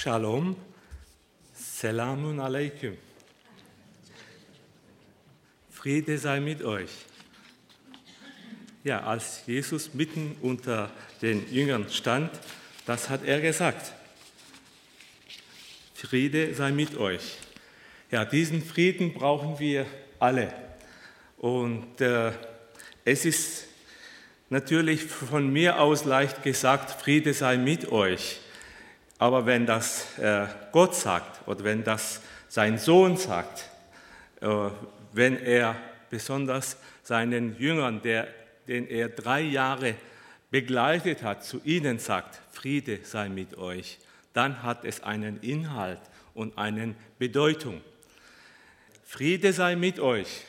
Shalom, Selamun Alaikum. Friede sei mit euch. Ja, als Jesus mitten unter den Jüngern stand, das hat er gesagt. Friede sei mit euch. Ja, diesen Frieden brauchen wir alle. Und äh, es ist natürlich von mir aus leicht gesagt, Friede sei mit euch. Aber wenn das äh, Gott sagt oder wenn das sein Sohn sagt, äh, wenn er besonders seinen Jüngern, der, den er drei Jahre begleitet hat, zu ihnen sagt, Friede sei mit euch, dann hat es einen Inhalt und eine Bedeutung. Friede sei mit euch.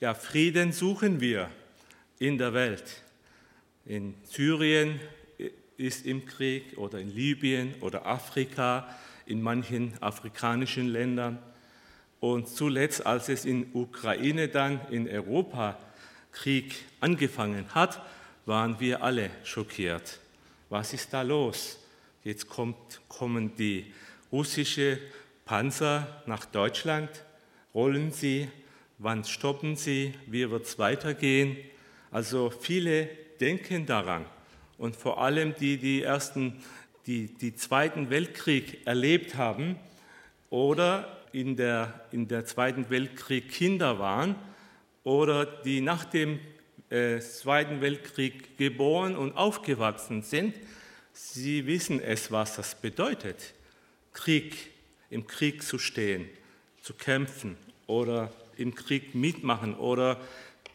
Ja, Frieden suchen wir in der Welt. In Syrien, ist im Krieg oder in Libyen oder Afrika, in manchen afrikanischen Ländern. Und zuletzt, als es in Ukraine dann in Europa Krieg angefangen hat, waren wir alle schockiert. Was ist da los? Jetzt kommt, kommen die russischen Panzer nach Deutschland. Rollen sie? Wann stoppen sie? Wie wird es weitergehen? Also viele denken daran und vor allem die, die ersten, die, die Zweiten Weltkrieg erlebt haben oder in der, in der Zweiten Weltkrieg Kinder waren oder die nach dem äh, Zweiten Weltkrieg geboren und aufgewachsen sind, sie wissen es, was das bedeutet, Krieg, im Krieg zu stehen, zu kämpfen oder im Krieg mitmachen oder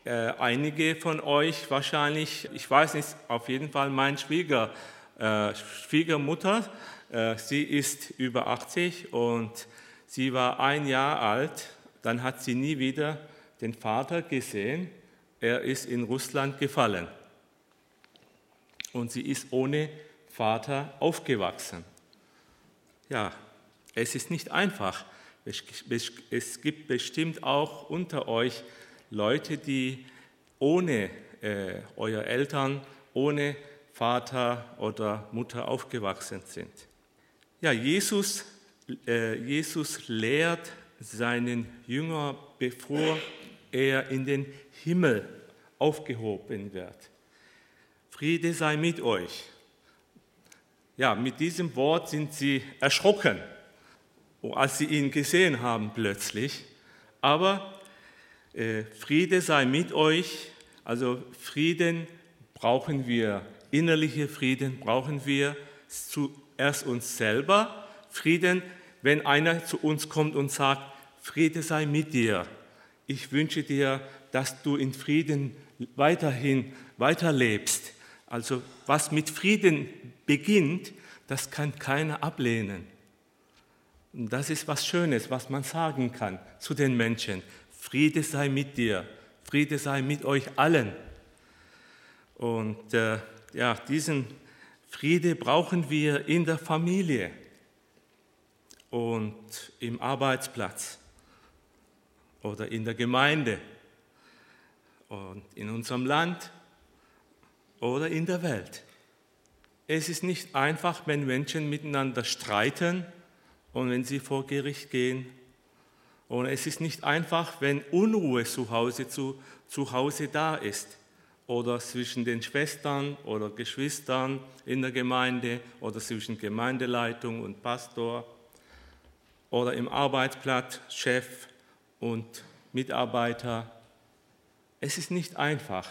äh, einige von euch wahrscheinlich, ich weiß nicht, auf jeden Fall mein Schwieger, äh, Schwiegermutter, äh, sie ist über 80 und sie war ein Jahr alt, dann hat sie nie wieder den Vater gesehen, er ist in Russland gefallen und sie ist ohne Vater aufgewachsen. Ja, es ist nicht einfach. Es gibt bestimmt auch unter euch Leute, die ohne äh, euer Eltern, ohne Vater oder Mutter aufgewachsen sind. Ja, Jesus, äh, Jesus lehrt seinen Jünger, bevor er in den Himmel aufgehoben wird. Friede sei mit euch. Ja, mit diesem Wort sind sie erschrocken, als sie ihn gesehen haben plötzlich. Aber Friede sei mit euch. Also Frieden brauchen wir, innerliche Frieden brauchen wir zuerst uns selber. Frieden, wenn einer zu uns kommt und sagt, Friede sei mit dir. Ich wünsche dir, dass du in Frieden weiterhin weiterlebst. Also was mit Frieden beginnt, das kann keiner ablehnen. Und das ist was Schönes, was man sagen kann zu den Menschen. Friede sei mit dir, Friede sei mit euch allen. Und äh, ja, diesen Friede brauchen wir in der Familie und im Arbeitsplatz oder in der Gemeinde und in unserem Land oder in der Welt. Es ist nicht einfach, wenn Menschen miteinander streiten und wenn sie vor Gericht gehen und es ist nicht einfach, wenn Unruhe zu Hause, zu, zu Hause da ist oder zwischen den Schwestern oder Geschwistern in der Gemeinde oder zwischen Gemeindeleitung und Pastor oder im Arbeitsplatz Chef und Mitarbeiter. Es ist nicht einfach.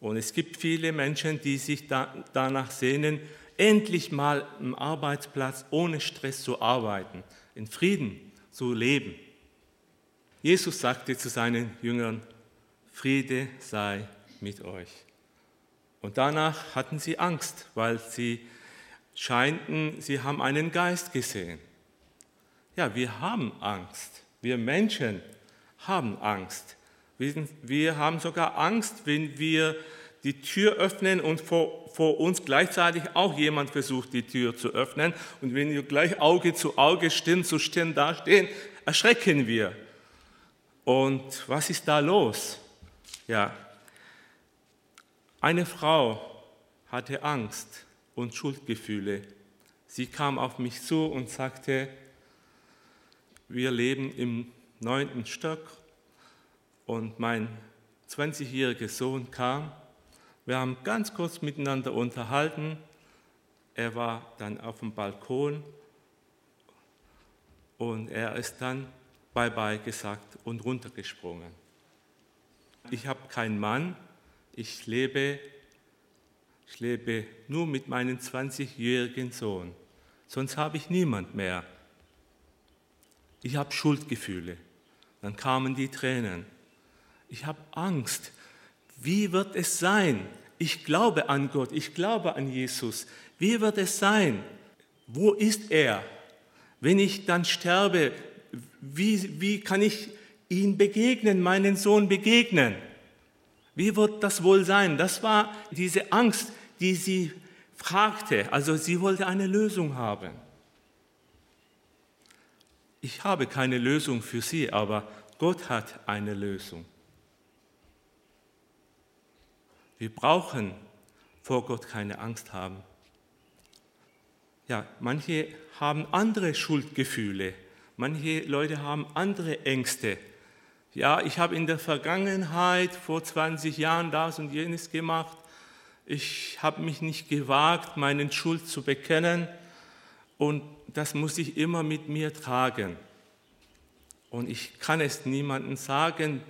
Und es gibt viele Menschen, die sich da, danach sehnen, endlich mal im Arbeitsplatz ohne Stress zu arbeiten, in Frieden zu leben. Jesus sagte zu seinen Jüngern, Friede sei mit euch. Und danach hatten sie Angst, weil sie scheinten, sie haben einen Geist gesehen. Ja, wir haben Angst. Wir Menschen haben Angst. Wir haben sogar Angst, wenn wir die Tür öffnen und vor, vor uns gleichzeitig auch jemand versucht, die Tür zu öffnen. Und wenn wir gleich Auge zu Auge, Stirn zu Stirn dastehen, erschrecken wir. Und was ist da los? Ja, eine Frau hatte Angst und Schuldgefühle. Sie kam auf mich zu und sagte, wir leben im neunten Stock und mein 20-jähriger Sohn kam. Wir haben ganz kurz miteinander unterhalten. Er war dann auf dem Balkon und er ist dann Bye-bye gesagt und runtergesprungen. Ich habe keinen Mann, ich lebe, ich lebe nur mit meinem 20-jährigen Sohn, sonst habe ich niemand mehr. Ich habe Schuldgefühle. Dann kamen die Tränen. Ich habe Angst. Wie wird es sein? Ich glaube an Gott, ich glaube an Jesus. Wie wird es sein? Wo ist er? Wenn ich dann sterbe, wie, wie kann ich ihn begegnen, meinen Sohn begegnen? Wie wird das wohl sein? Das war diese Angst, die sie fragte. Also sie wollte eine Lösung haben. Ich habe keine Lösung für sie, aber Gott hat eine Lösung. Wir brauchen vor Gott keine Angst haben. Ja, manche haben andere Schuldgefühle, manche Leute haben andere Ängste. Ja, ich habe in der Vergangenheit vor 20 Jahren das und jenes gemacht. Ich habe mich nicht gewagt, meinen Schuld zu bekennen und das muss ich immer mit mir tragen. Und ich kann es niemandem sagen,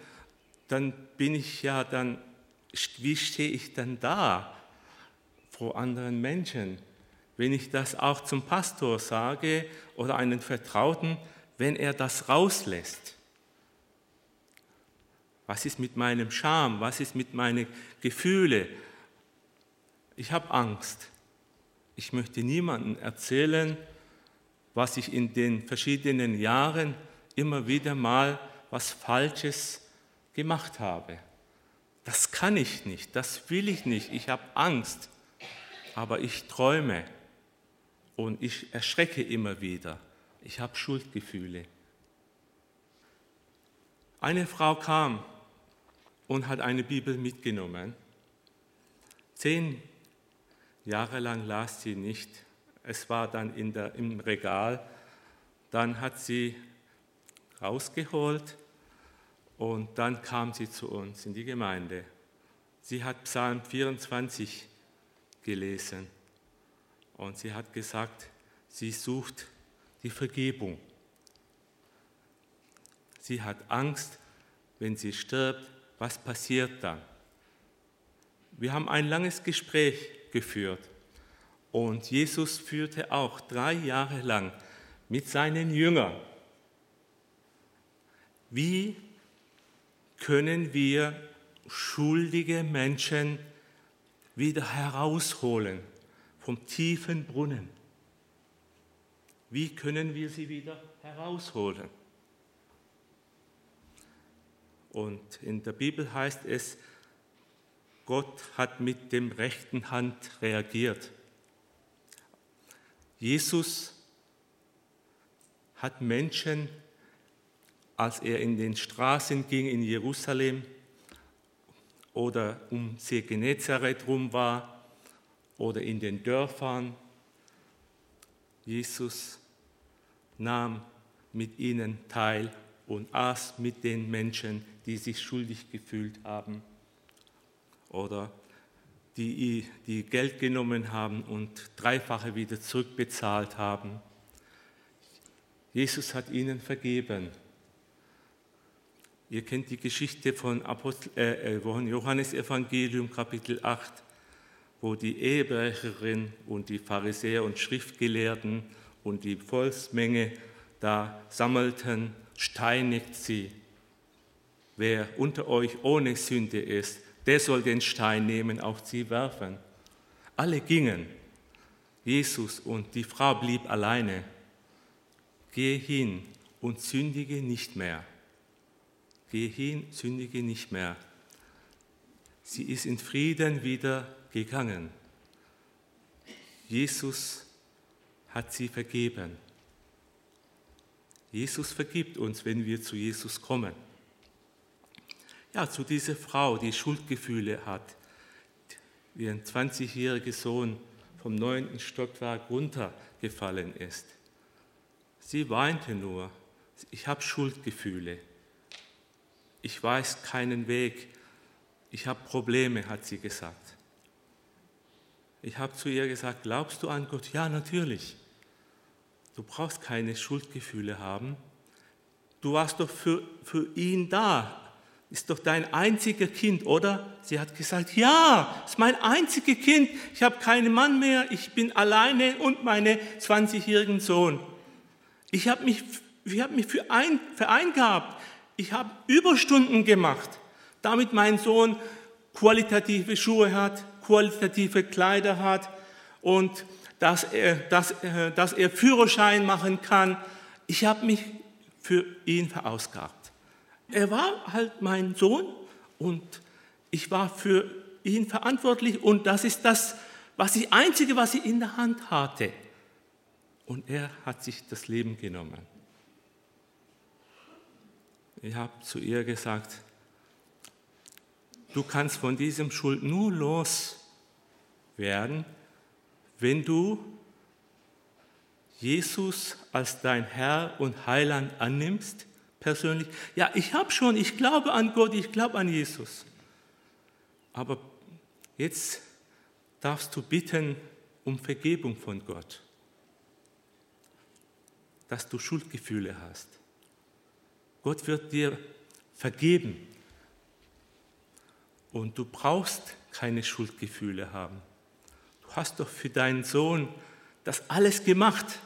dann bin ich ja dann, wie stehe ich dann da vor anderen Menschen? wenn ich das auch zum Pastor sage oder einen Vertrauten, wenn er das rauslässt? Was ist mit meinem Scham? Was ist mit meinen Gefühlen? Ich habe Angst. Ich möchte niemandem erzählen, was ich in den verschiedenen Jahren immer wieder mal was Falsches gemacht habe. Das kann ich nicht, das will ich nicht. Ich habe Angst, aber ich träume. Und ich erschrecke immer wieder. Ich habe Schuldgefühle. Eine Frau kam und hat eine Bibel mitgenommen. Zehn Jahre lang las sie nicht. Es war dann der, im Regal. Dann hat sie rausgeholt und dann kam sie zu uns in die Gemeinde. Sie hat Psalm 24 gelesen. Und sie hat gesagt, sie sucht die Vergebung. Sie hat Angst, wenn sie stirbt, was passiert dann? Wir haben ein langes Gespräch geführt und Jesus führte auch drei Jahre lang mit seinen Jüngern. Wie können wir schuldige Menschen wieder herausholen vom tiefen Brunnen. Wie können wir sie wieder herausholen? Und in der Bibel heißt es, Gott hat mit dem rechten Hand reagiert. Jesus hat Menschen, als er in den Straßen ging in Jerusalem oder um See Genezareth rum war, oder in den Dörfern. Jesus nahm mit ihnen teil und aß mit den Menschen, die sich schuldig gefühlt haben oder die, die Geld genommen haben und dreifache wieder zurückbezahlt haben. Jesus hat ihnen vergeben. Ihr kennt die Geschichte von, Apostel, äh, äh Johannes Evangelium Kapitel 8 wo die Ehebrecherin und die Pharisäer und Schriftgelehrten und die Volksmenge da sammelten, steinigt sie. Wer unter euch ohne Sünde ist, der soll den Stein nehmen, auf sie werfen. Alle gingen. Jesus und die Frau blieb alleine. Geh hin und sündige nicht mehr. Geh hin, sündige nicht mehr. Sie ist in Frieden wieder gegangen. Jesus hat sie vergeben. Jesus vergibt uns, wenn wir zu Jesus kommen. Ja, zu dieser Frau, die Schuldgefühle hat, wie ein 20-jähriger Sohn vom neunten Stockwerk runter gefallen ist. Sie weinte nur. Ich habe Schuldgefühle. Ich weiß keinen Weg. Ich habe Probleme, hat sie gesagt. Ich habe zu ihr gesagt, glaubst du an Gott? Ja, natürlich. Du brauchst keine Schuldgefühle haben. Du warst doch für, für ihn da. Ist doch dein einziger Kind, oder? Sie hat gesagt, ja, ist mein einziges Kind. Ich habe keinen Mann mehr. Ich bin alleine und meine 20-jährigen Sohn. Ich habe mich, ich hab mich für ein, vereingabt. Ich habe Überstunden gemacht, damit mein Sohn qualitative Schuhe hat, qualitative Kleider hat und dass er, dass, äh, dass er Führerschein machen kann. Ich habe mich für ihn verausgabt. Er war halt mein Sohn und ich war für ihn verantwortlich und das ist das was ich, Einzige, was ich in der Hand hatte. Und er hat sich das Leben genommen. Ich habe zu ihr gesagt, du kannst von diesem Schuld nur loswerden, wenn du Jesus als dein Herr und Heiland annimmst, persönlich, ja, ich habe schon, ich glaube an Gott, ich glaube an Jesus. Aber jetzt darfst du bitten um Vergebung von Gott, dass du Schuldgefühle hast. Gott wird dir vergeben und du brauchst keine Schuldgefühle haben. Du hast doch für deinen Sohn das alles gemacht.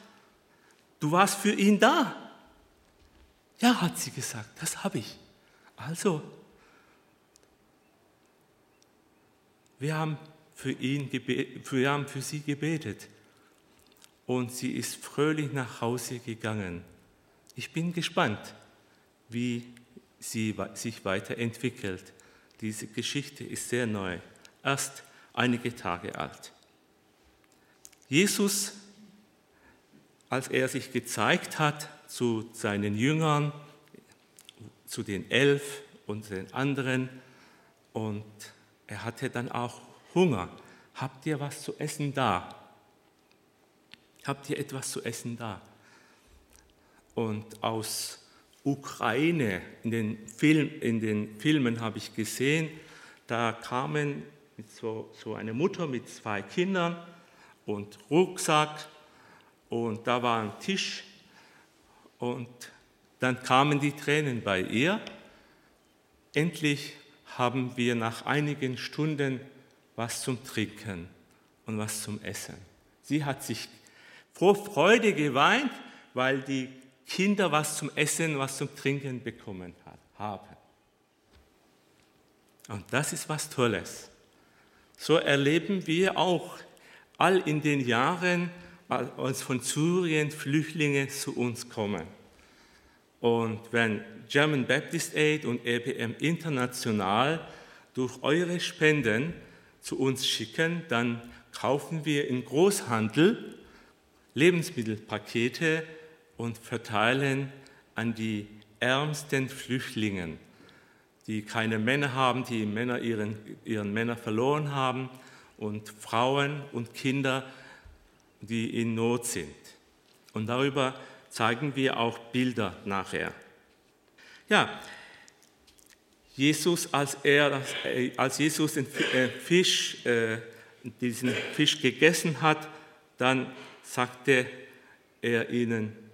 Du warst für ihn da. Ja, hat sie gesagt, das habe ich. Also, wir haben für, ihn, wir haben für sie gebetet und sie ist fröhlich nach Hause gegangen. Ich bin gespannt, wie sie sich weiterentwickelt. Diese Geschichte ist sehr neu, erst einige Tage alt. Jesus, als er sich gezeigt hat zu seinen Jüngern, zu den elf und den anderen, und er hatte dann auch Hunger. Habt ihr was zu essen da? Habt ihr etwas zu essen da? Und aus Ukraine, in den, Film, in den Filmen habe ich gesehen, da kamen so, so eine Mutter mit zwei Kindern und Rucksack und da war ein Tisch und dann kamen die Tränen bei ihr. Endlich haben wir nach einigen Stunden was zum Trinken und was zum Essen. Sie hat sich vor Freude geweint, weil die Kinder was zum Essen, was zum Trinken bekommen haben. Und das ist was Tolles. So erleben wir auch all in den Jahren, als von Syrien Flüchtlinge zu uns kommen. Und wenn German Baptist Aid und EBM International durch eure Spenden zu uns schicken, dann kaufen wir im Großhandel Lebensmittelpakete und verteilen an die ärmsten Flüchtlinge, die keine Männer haben, die Männer ihren, ihren Männer verloren haben und Frauen und Kinder, die in Not sind. Und darüber zeigen wir auch Bilder nachher. Ja, Jesus, als, er, als Jesus den äh, Fisch, äh, diesen Fisch gegessen hat, dann sagte er ihnen,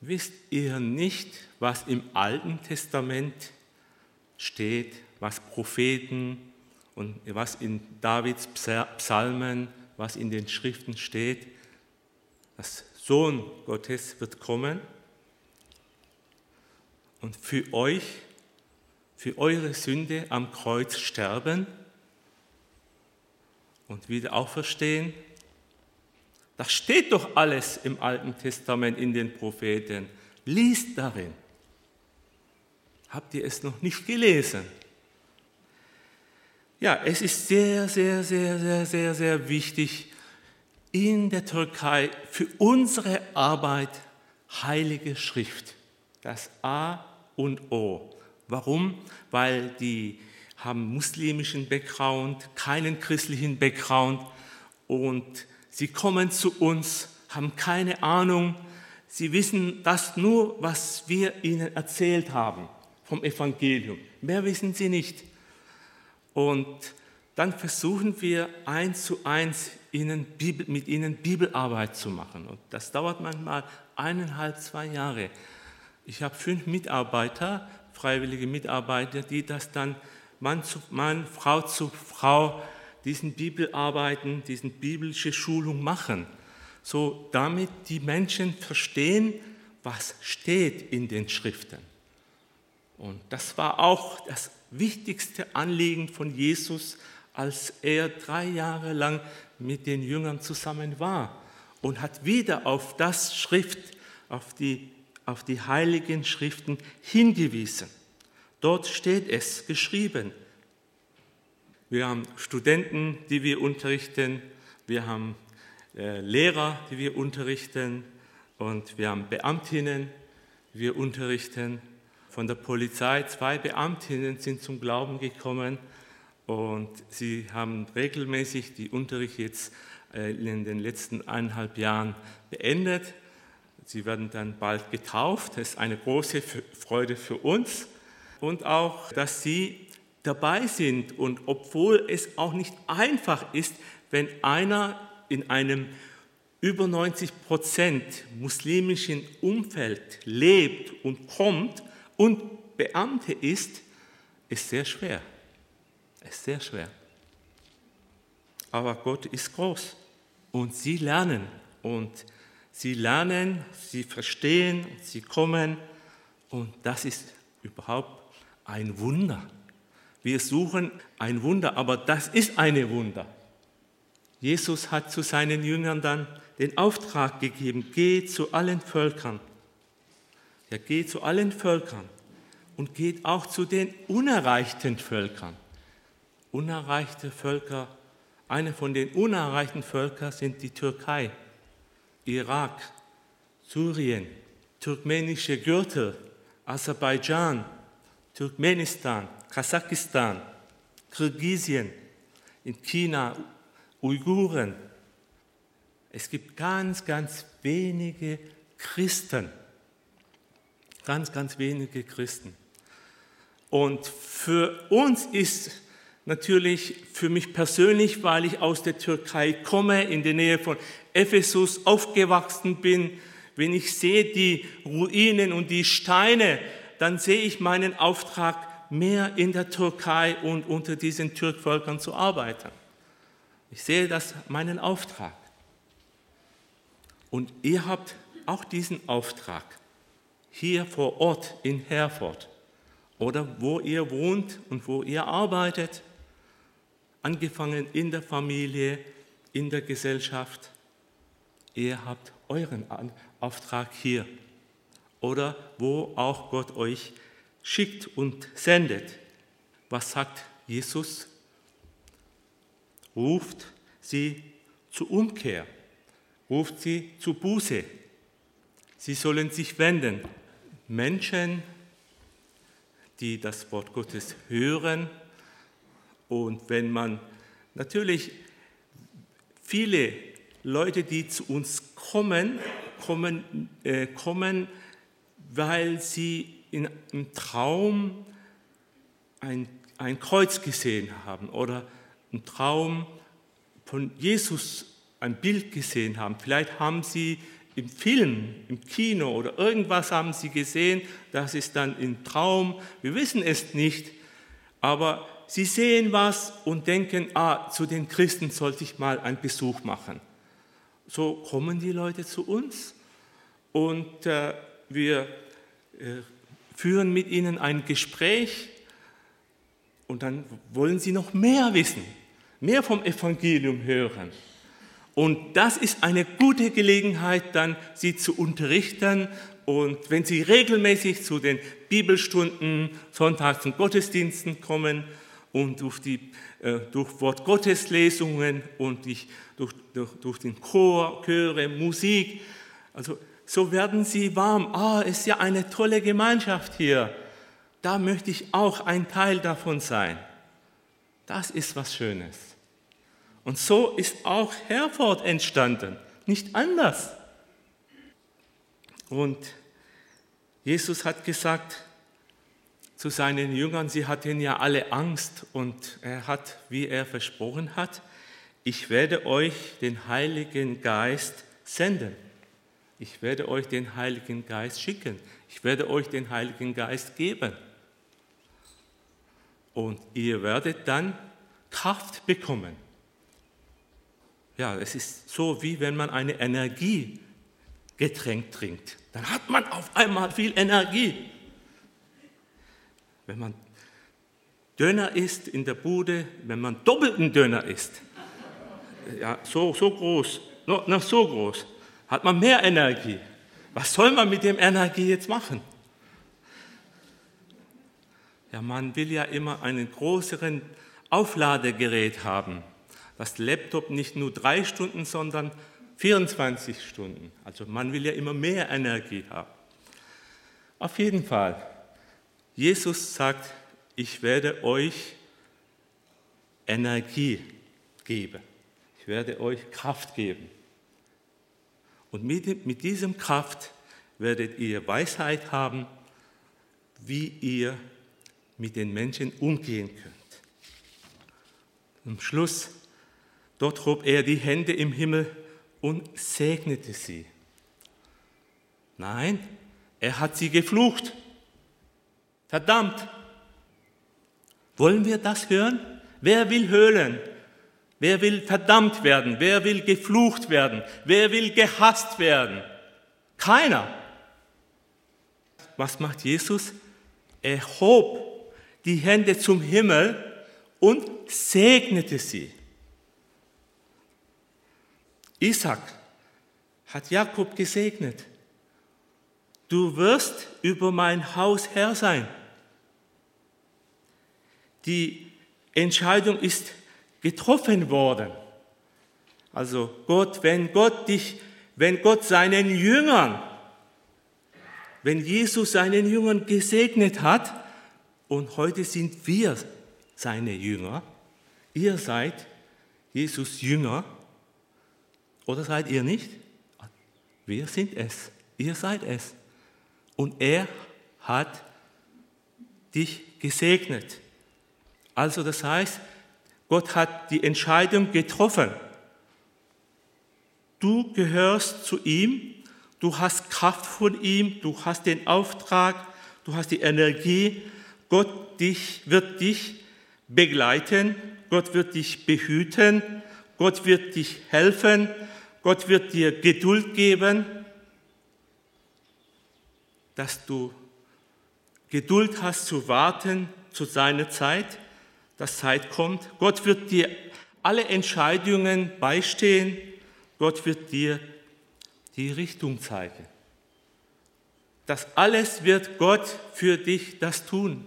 wisst ihr nicht, was im Alten Testament steht, was Propheten und was in Davids Psalmen, was in den Schriften steht, das Sohn Gottes wird kommen und für euch, für eure Sünde am Kreuz sterben und wieder auferstehen. Das steht doch alles im Alten Testament in den Propheten. Liest darin. Habt ihr es noch nicht gelesen? Ja, es ist sehr, sehr, sehr, sehr, sehr, sehr wichtig in der Türkei für unsere Arbeit Heilige Schrift, das A und O. Warum? Weil die haben muslimischen Background, keinen christlichen Background und sie kommen zu uns haben keine Ahnung. Sie wissen das nur, was wir ihnen erzählt haben vom Evangelium. Mehr wissen sie nicht. Und dann versuchen wir eins zu eins ihnen Bibel, mit ihnen Bibelarbeit zu machen. Und das dauert manchmal eineinhalb, zwei Jahre. Ich habe fünf Mitarbeiter, freiwillige Mitarbeiter, die das dann Mann zu Mann, Frau zu Frau diesen Bibelarbeiten, diesen biblische Schulung machen, so damit die Menschen verstehen, was steht in den Schriften. Und das war auch das wichtigste Anliegen von Jesus, als er drei Jahre lang mit den Jüngern zusammen war und hat wieder auf das Schrift, auf die, auf die heiligen Schriften hingewiesen. Dort steht es geschrieben. Wir haben Studenten, die wir unterrichten, wir haben äh, Lehrer, die wir unterrichten und wir haben Beamtinnen, die wir unterrichten. Von der Polizei, zwei Beamtinnen sind zum Glauben gekommen und sie haben regelmäßig die Unterricht jetzt äh, in den letzten eineinhalb Jahren beendet. Sie werden dann bald getauft. Das ist eine große Freude für uns und auch, dass sie dabei sind. Und obwohl es auch nicht einfach ist, wenn einer in einem über 90 Prozent muslimischen Umfeld lebt und kommt und Beamte ist, ist sehr schwer. Ist sehr schwer. Aber Gott ist groß und sie lernen und sie lernen, sie verstehen, sie kommen und das ist überhaupt ein Wunder. Wir suchen ein Wunder, aber das ist ein Wunder. Jesus hat zu seinen Jüngern dann den Auftrag gegeben, geh zu allen Völkern. Ja, geh zu allen Völkern und geht auch zu den unerreichten Völkern. Unerreichte Völker, eine von den unerreichten Völkern sind die Türkei, Irak, Syrien, turkmenische Gürtel, Aserbaidschan, Turkmenistan, Kasachstan, Kirgisien, in China, Uiguren. Es gibt ganz, ganz wenige Christen. Ganz, ganz wenige Christen. Und für uns ist natürlich, für mich persönlich, weil ich aus der Türkei komme, in der Nähe von Ephesus aufgewachsen bin, wenn ich sehe die Ruinen und die Steine, dann sehe ich meinen Auftrag, mehr in der Türkei und unter diesen Türkvölkern zu arbeiten. Ich sehe das meinen Auftrag. Und ihr habt auch diesen Auftrag hier vor Ort in Herford oder wo ihr wohnt und wo ihr arbeitet, angefangen in der Familie, in der Gesellschaft. Ihr habt euren Auftrag hier oder wo auch Gott euch schickt und sendet. Was sagt Jesus? Ruft sie zur Umkehr, ruft sie zu Buße. Sie sollen sich wenden. Menschen, die das Wort Gottes hören und wenn man natürlich viele Leute, die zu uns kommen, kommen, äh, kommen weil sie in, im Traum ein, ein Kreuz gesehen haben oder im Traum von Jesus ein Bild gesehen haben. Vielleicht haben sie im Film, im Kino oder irgendwas haben sie gesehen, das ist dann im Traum, wir wissen es nicht, aber sie sehen was und denken, ah, zu den Christen sollte ich mal einen Besuch machen. So kommen die Leute zu uns und äh, wir äh, führen mit ihnen ein Gespräch und dann wollen sie noch mehr wissen, mehr vom Evangelium hören. Und das ist eine gute Gelegenheit, dann sie zu unterrichten. Und wenn sie regelmäßig zu den Bibelstunden, Sonntags- und Gottesdiensten kommen und durch, die, äh, durch Wort Gottes und durch, durch, durch den Chor, Chöre, Musik, also so werden sie warm. Ah, ist ja eine tolle Gemeinschaft hier. Da möchte ich auch ein Teil davon sein. Das ist was Schönes. Und so ist auch Herford entstanden. Nicht anders. Und Jesus hat gesagt zu seinen Jüngern, sie hatten ja alle Angst und er hat, wie er versprochen hat, ich werde euch den Heiligen Geist senden. Ich werde euch den Heiligen Geist schicken. Ich werde euch den Heiligen Geist geben. Und ihr werdet dann Kraft bekommen. Ja, es ist so, wie wenn man eine Energiegetränk trinkt. Dann hat man auf einmal viel Energie. Wenn man Döner isst in der Bude, wenn man doppelten Döner isst, ja, so, so groß, noch, noch so groß, hat man mehr Energie. Was soll man mit dem Energie jetzt machen? Ja, man will ja immer einen größeren Aufladegerät haben. Das Laptop nicht nur drei Stunden, sondern 24 Stunden. Also man will ja immer mehr Energie haben. Auf jeden Fall, Jesus sagt, ich werde euch Energie geben. Ich werde euch Kraft geben. Und mit, mit diesem Kraft werdet ihr Weisheit haben, wie ihr mit den Menschen umgehen könnt. Am Schluss, dort hob er die Hände im Himmel und segnete sie. Nein, er hat sie geflucht. Verdammt! Wollen wir das hören? Wer will hören? Wer will verdammt werden? Wer will geflucht werden? Wer will gehasst werden? Keiner. Was macht Jesus? Er hob die Hände zum Himmel und segnete sie. Isaac hat Jakob gesegnet. Du wirst über mein Haus Herr sein. Die Entscheidung ist getroffen worden. Also Gott, wenn Gott dich, wenn Gott seinen Jüngern, wenn Jesus seinen Jüngern gesegnet hat, und heute sind wir seine Jünger, ihr seid Jesus Jünger, oder seid ihr nicht? Wir sind es, ihr seid es. Und er hat dich gesegnet. Also das heißt, Gott hat die Entscheidung getroffen. Du gehörst zu ihm, du hast Kraft von ihm, du hast den Auftrag, du hast die Energie. Gott dich, wird dich begleiten, Gott wird dich behüten, Gott wird dich helfen, Gott wird dir Geduld geben, dass du Geduld hast zu warten zu seiner Zeit dass Zeit kommt. Gott wird dir alle Entscheidungen beistehen. Gott wird dir die Richtung zeigen. Das alles wird Gott für dich das tun.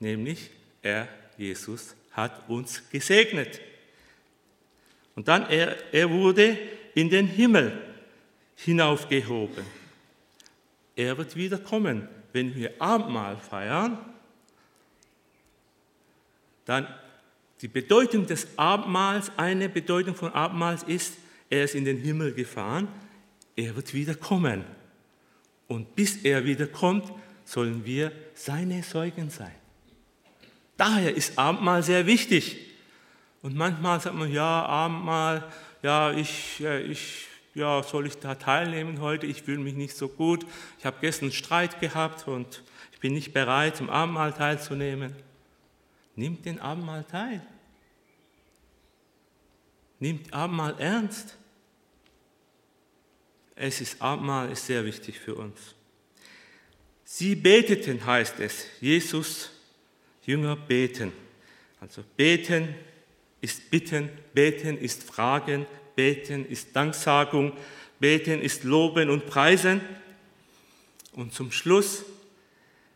Nämlich er, Jesus, hat uns gesegnet. Und dann er, er wurde in den Himmel hinaufgehoben. Er wird wiederkommen, wenn wir Abendmahl feiern dann die Bedeutung des Abendmahls, eine Bedeutung von Abendmahls ist, er ist in den Himmel gefahren, er wird wiederkommen. Und bis er wiederkommt, sollen wir seine Zeugen sein. Daher ist Abendmahl sehr wichtig. Und manchmal sagt man, ja, Abendmahl, ja, ich, ich, ja, soll ich da teilnehmen heute? Ich fühle mich nicht so gut. Ich habe gestern Streit gehabt und ich bin nicht bereit, zum Abendmahl teilzunehmen. Nimmt den Abendmahl teil. Nimmt Abendmahl ernst. Es ist Abendmahl ist sehr wichtig für uns. Sie beteten, heißt es. Jesus, Jünger beten. Also beten ist bitten, beten ist fragen, beten ist Danksagung, beten ist loben und preisen. Und zum Schluss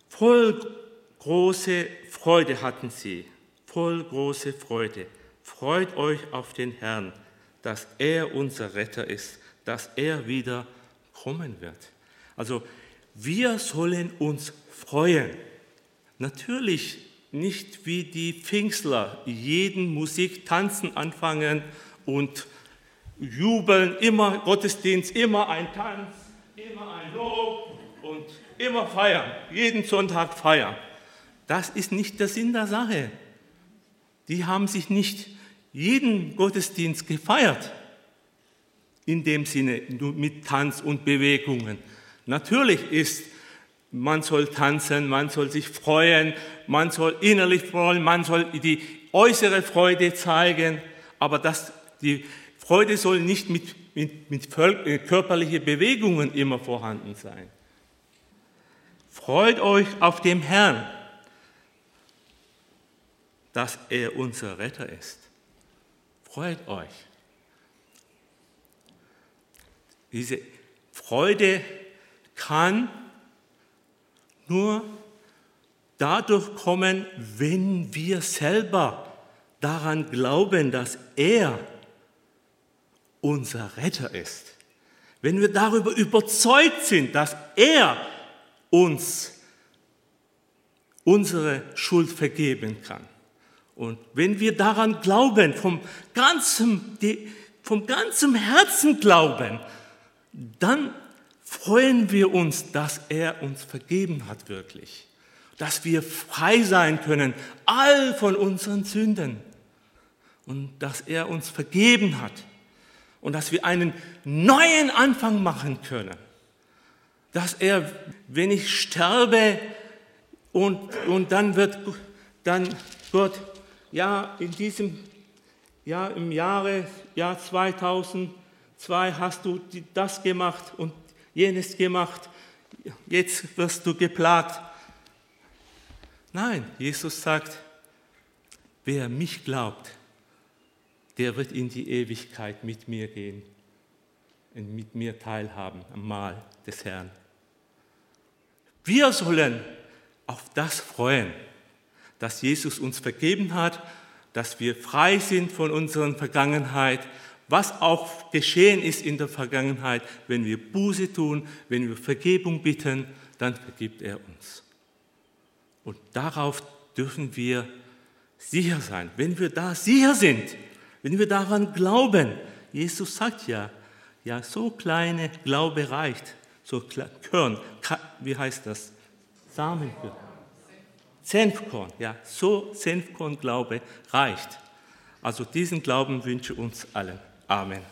voll Große Freude hatten sie, voll große Freude. Freut euch auf den Herrn, dass er unser Retter ist, dass er wieder kommen wird. Also wir sollen uns freuen. Natürlich nicht wie die Pfingstler, jeden Musik tanzen anfangen und jubeln, immer Gottesdienst, immer ein Tanz, immer ein Lob und immer feiern, jeden Sonntag feiern. Das ist nicht der Sinn der Sache. Die haben sich nicht jeden Gottesdienst gefeiert, in dem Sinne mit Tanz und Bewegungen. Natürlich ist, man soll tanzen, man soll sich freuen, man soll innerlich freuen, man soll die äußere Freude zeigen, aber das, die Freude soll nicht mit, mit, mit äh, körperlichen Bewegungen immer vorhanden sein. Freut euch auf dem Herrn, dass er unser Retter ist. Freut euch. Diese Freude kann nur dadurch kommen, wenn wir selber daran glauben, dass er unser Retter ist. Wenn wir darüber überzeugt sind, dass er uns unsere Schuld vergeben kann. Und wenn wir daran glauben, vom ganzen, vom ganzen Herzen glauben, dann freuen wir uns, dass er uns vergeben hat wirklich. Dass wir frei sein können, all von unseren Sünden. Und dass er uns vergeben hat. Und dass wir einen neuen Anfang machen können. Dass er, wenn ich sterbe und, und dann wird dann Gott, ja, in diesem, ja, im Jahre, Jahr 2002 hast du das gemacht und jenes gemacht, jetzt wirst du geplagt. Nein, Jesus sagt, wer mich glaubt, der wird in die Ewigkeit mit mir gehen und mit mir teilhaben am Mahl des Herrn. Wir sollen auf das freuen, dass Jesus uns vergeben hat, dass wir frei sind von unserer Vergangenheit, was auch geschehen ist in der Vergangenheit, wenn wir Buße tun, wenn wir Vergebung bitten, dann vergibt er uns. Und darauf dürfen wir sicher sein. Wenn wir da sicher sind, wenn wir daran glauben, Jesus sagt ja, ja, so kleine Glaube reicht, so Körn, wie heißt das? Samenkörn. Senfkorn, ja, so Senfkorn Glaube reicht. Also diesen Glauben wünsche uns allen. Amen.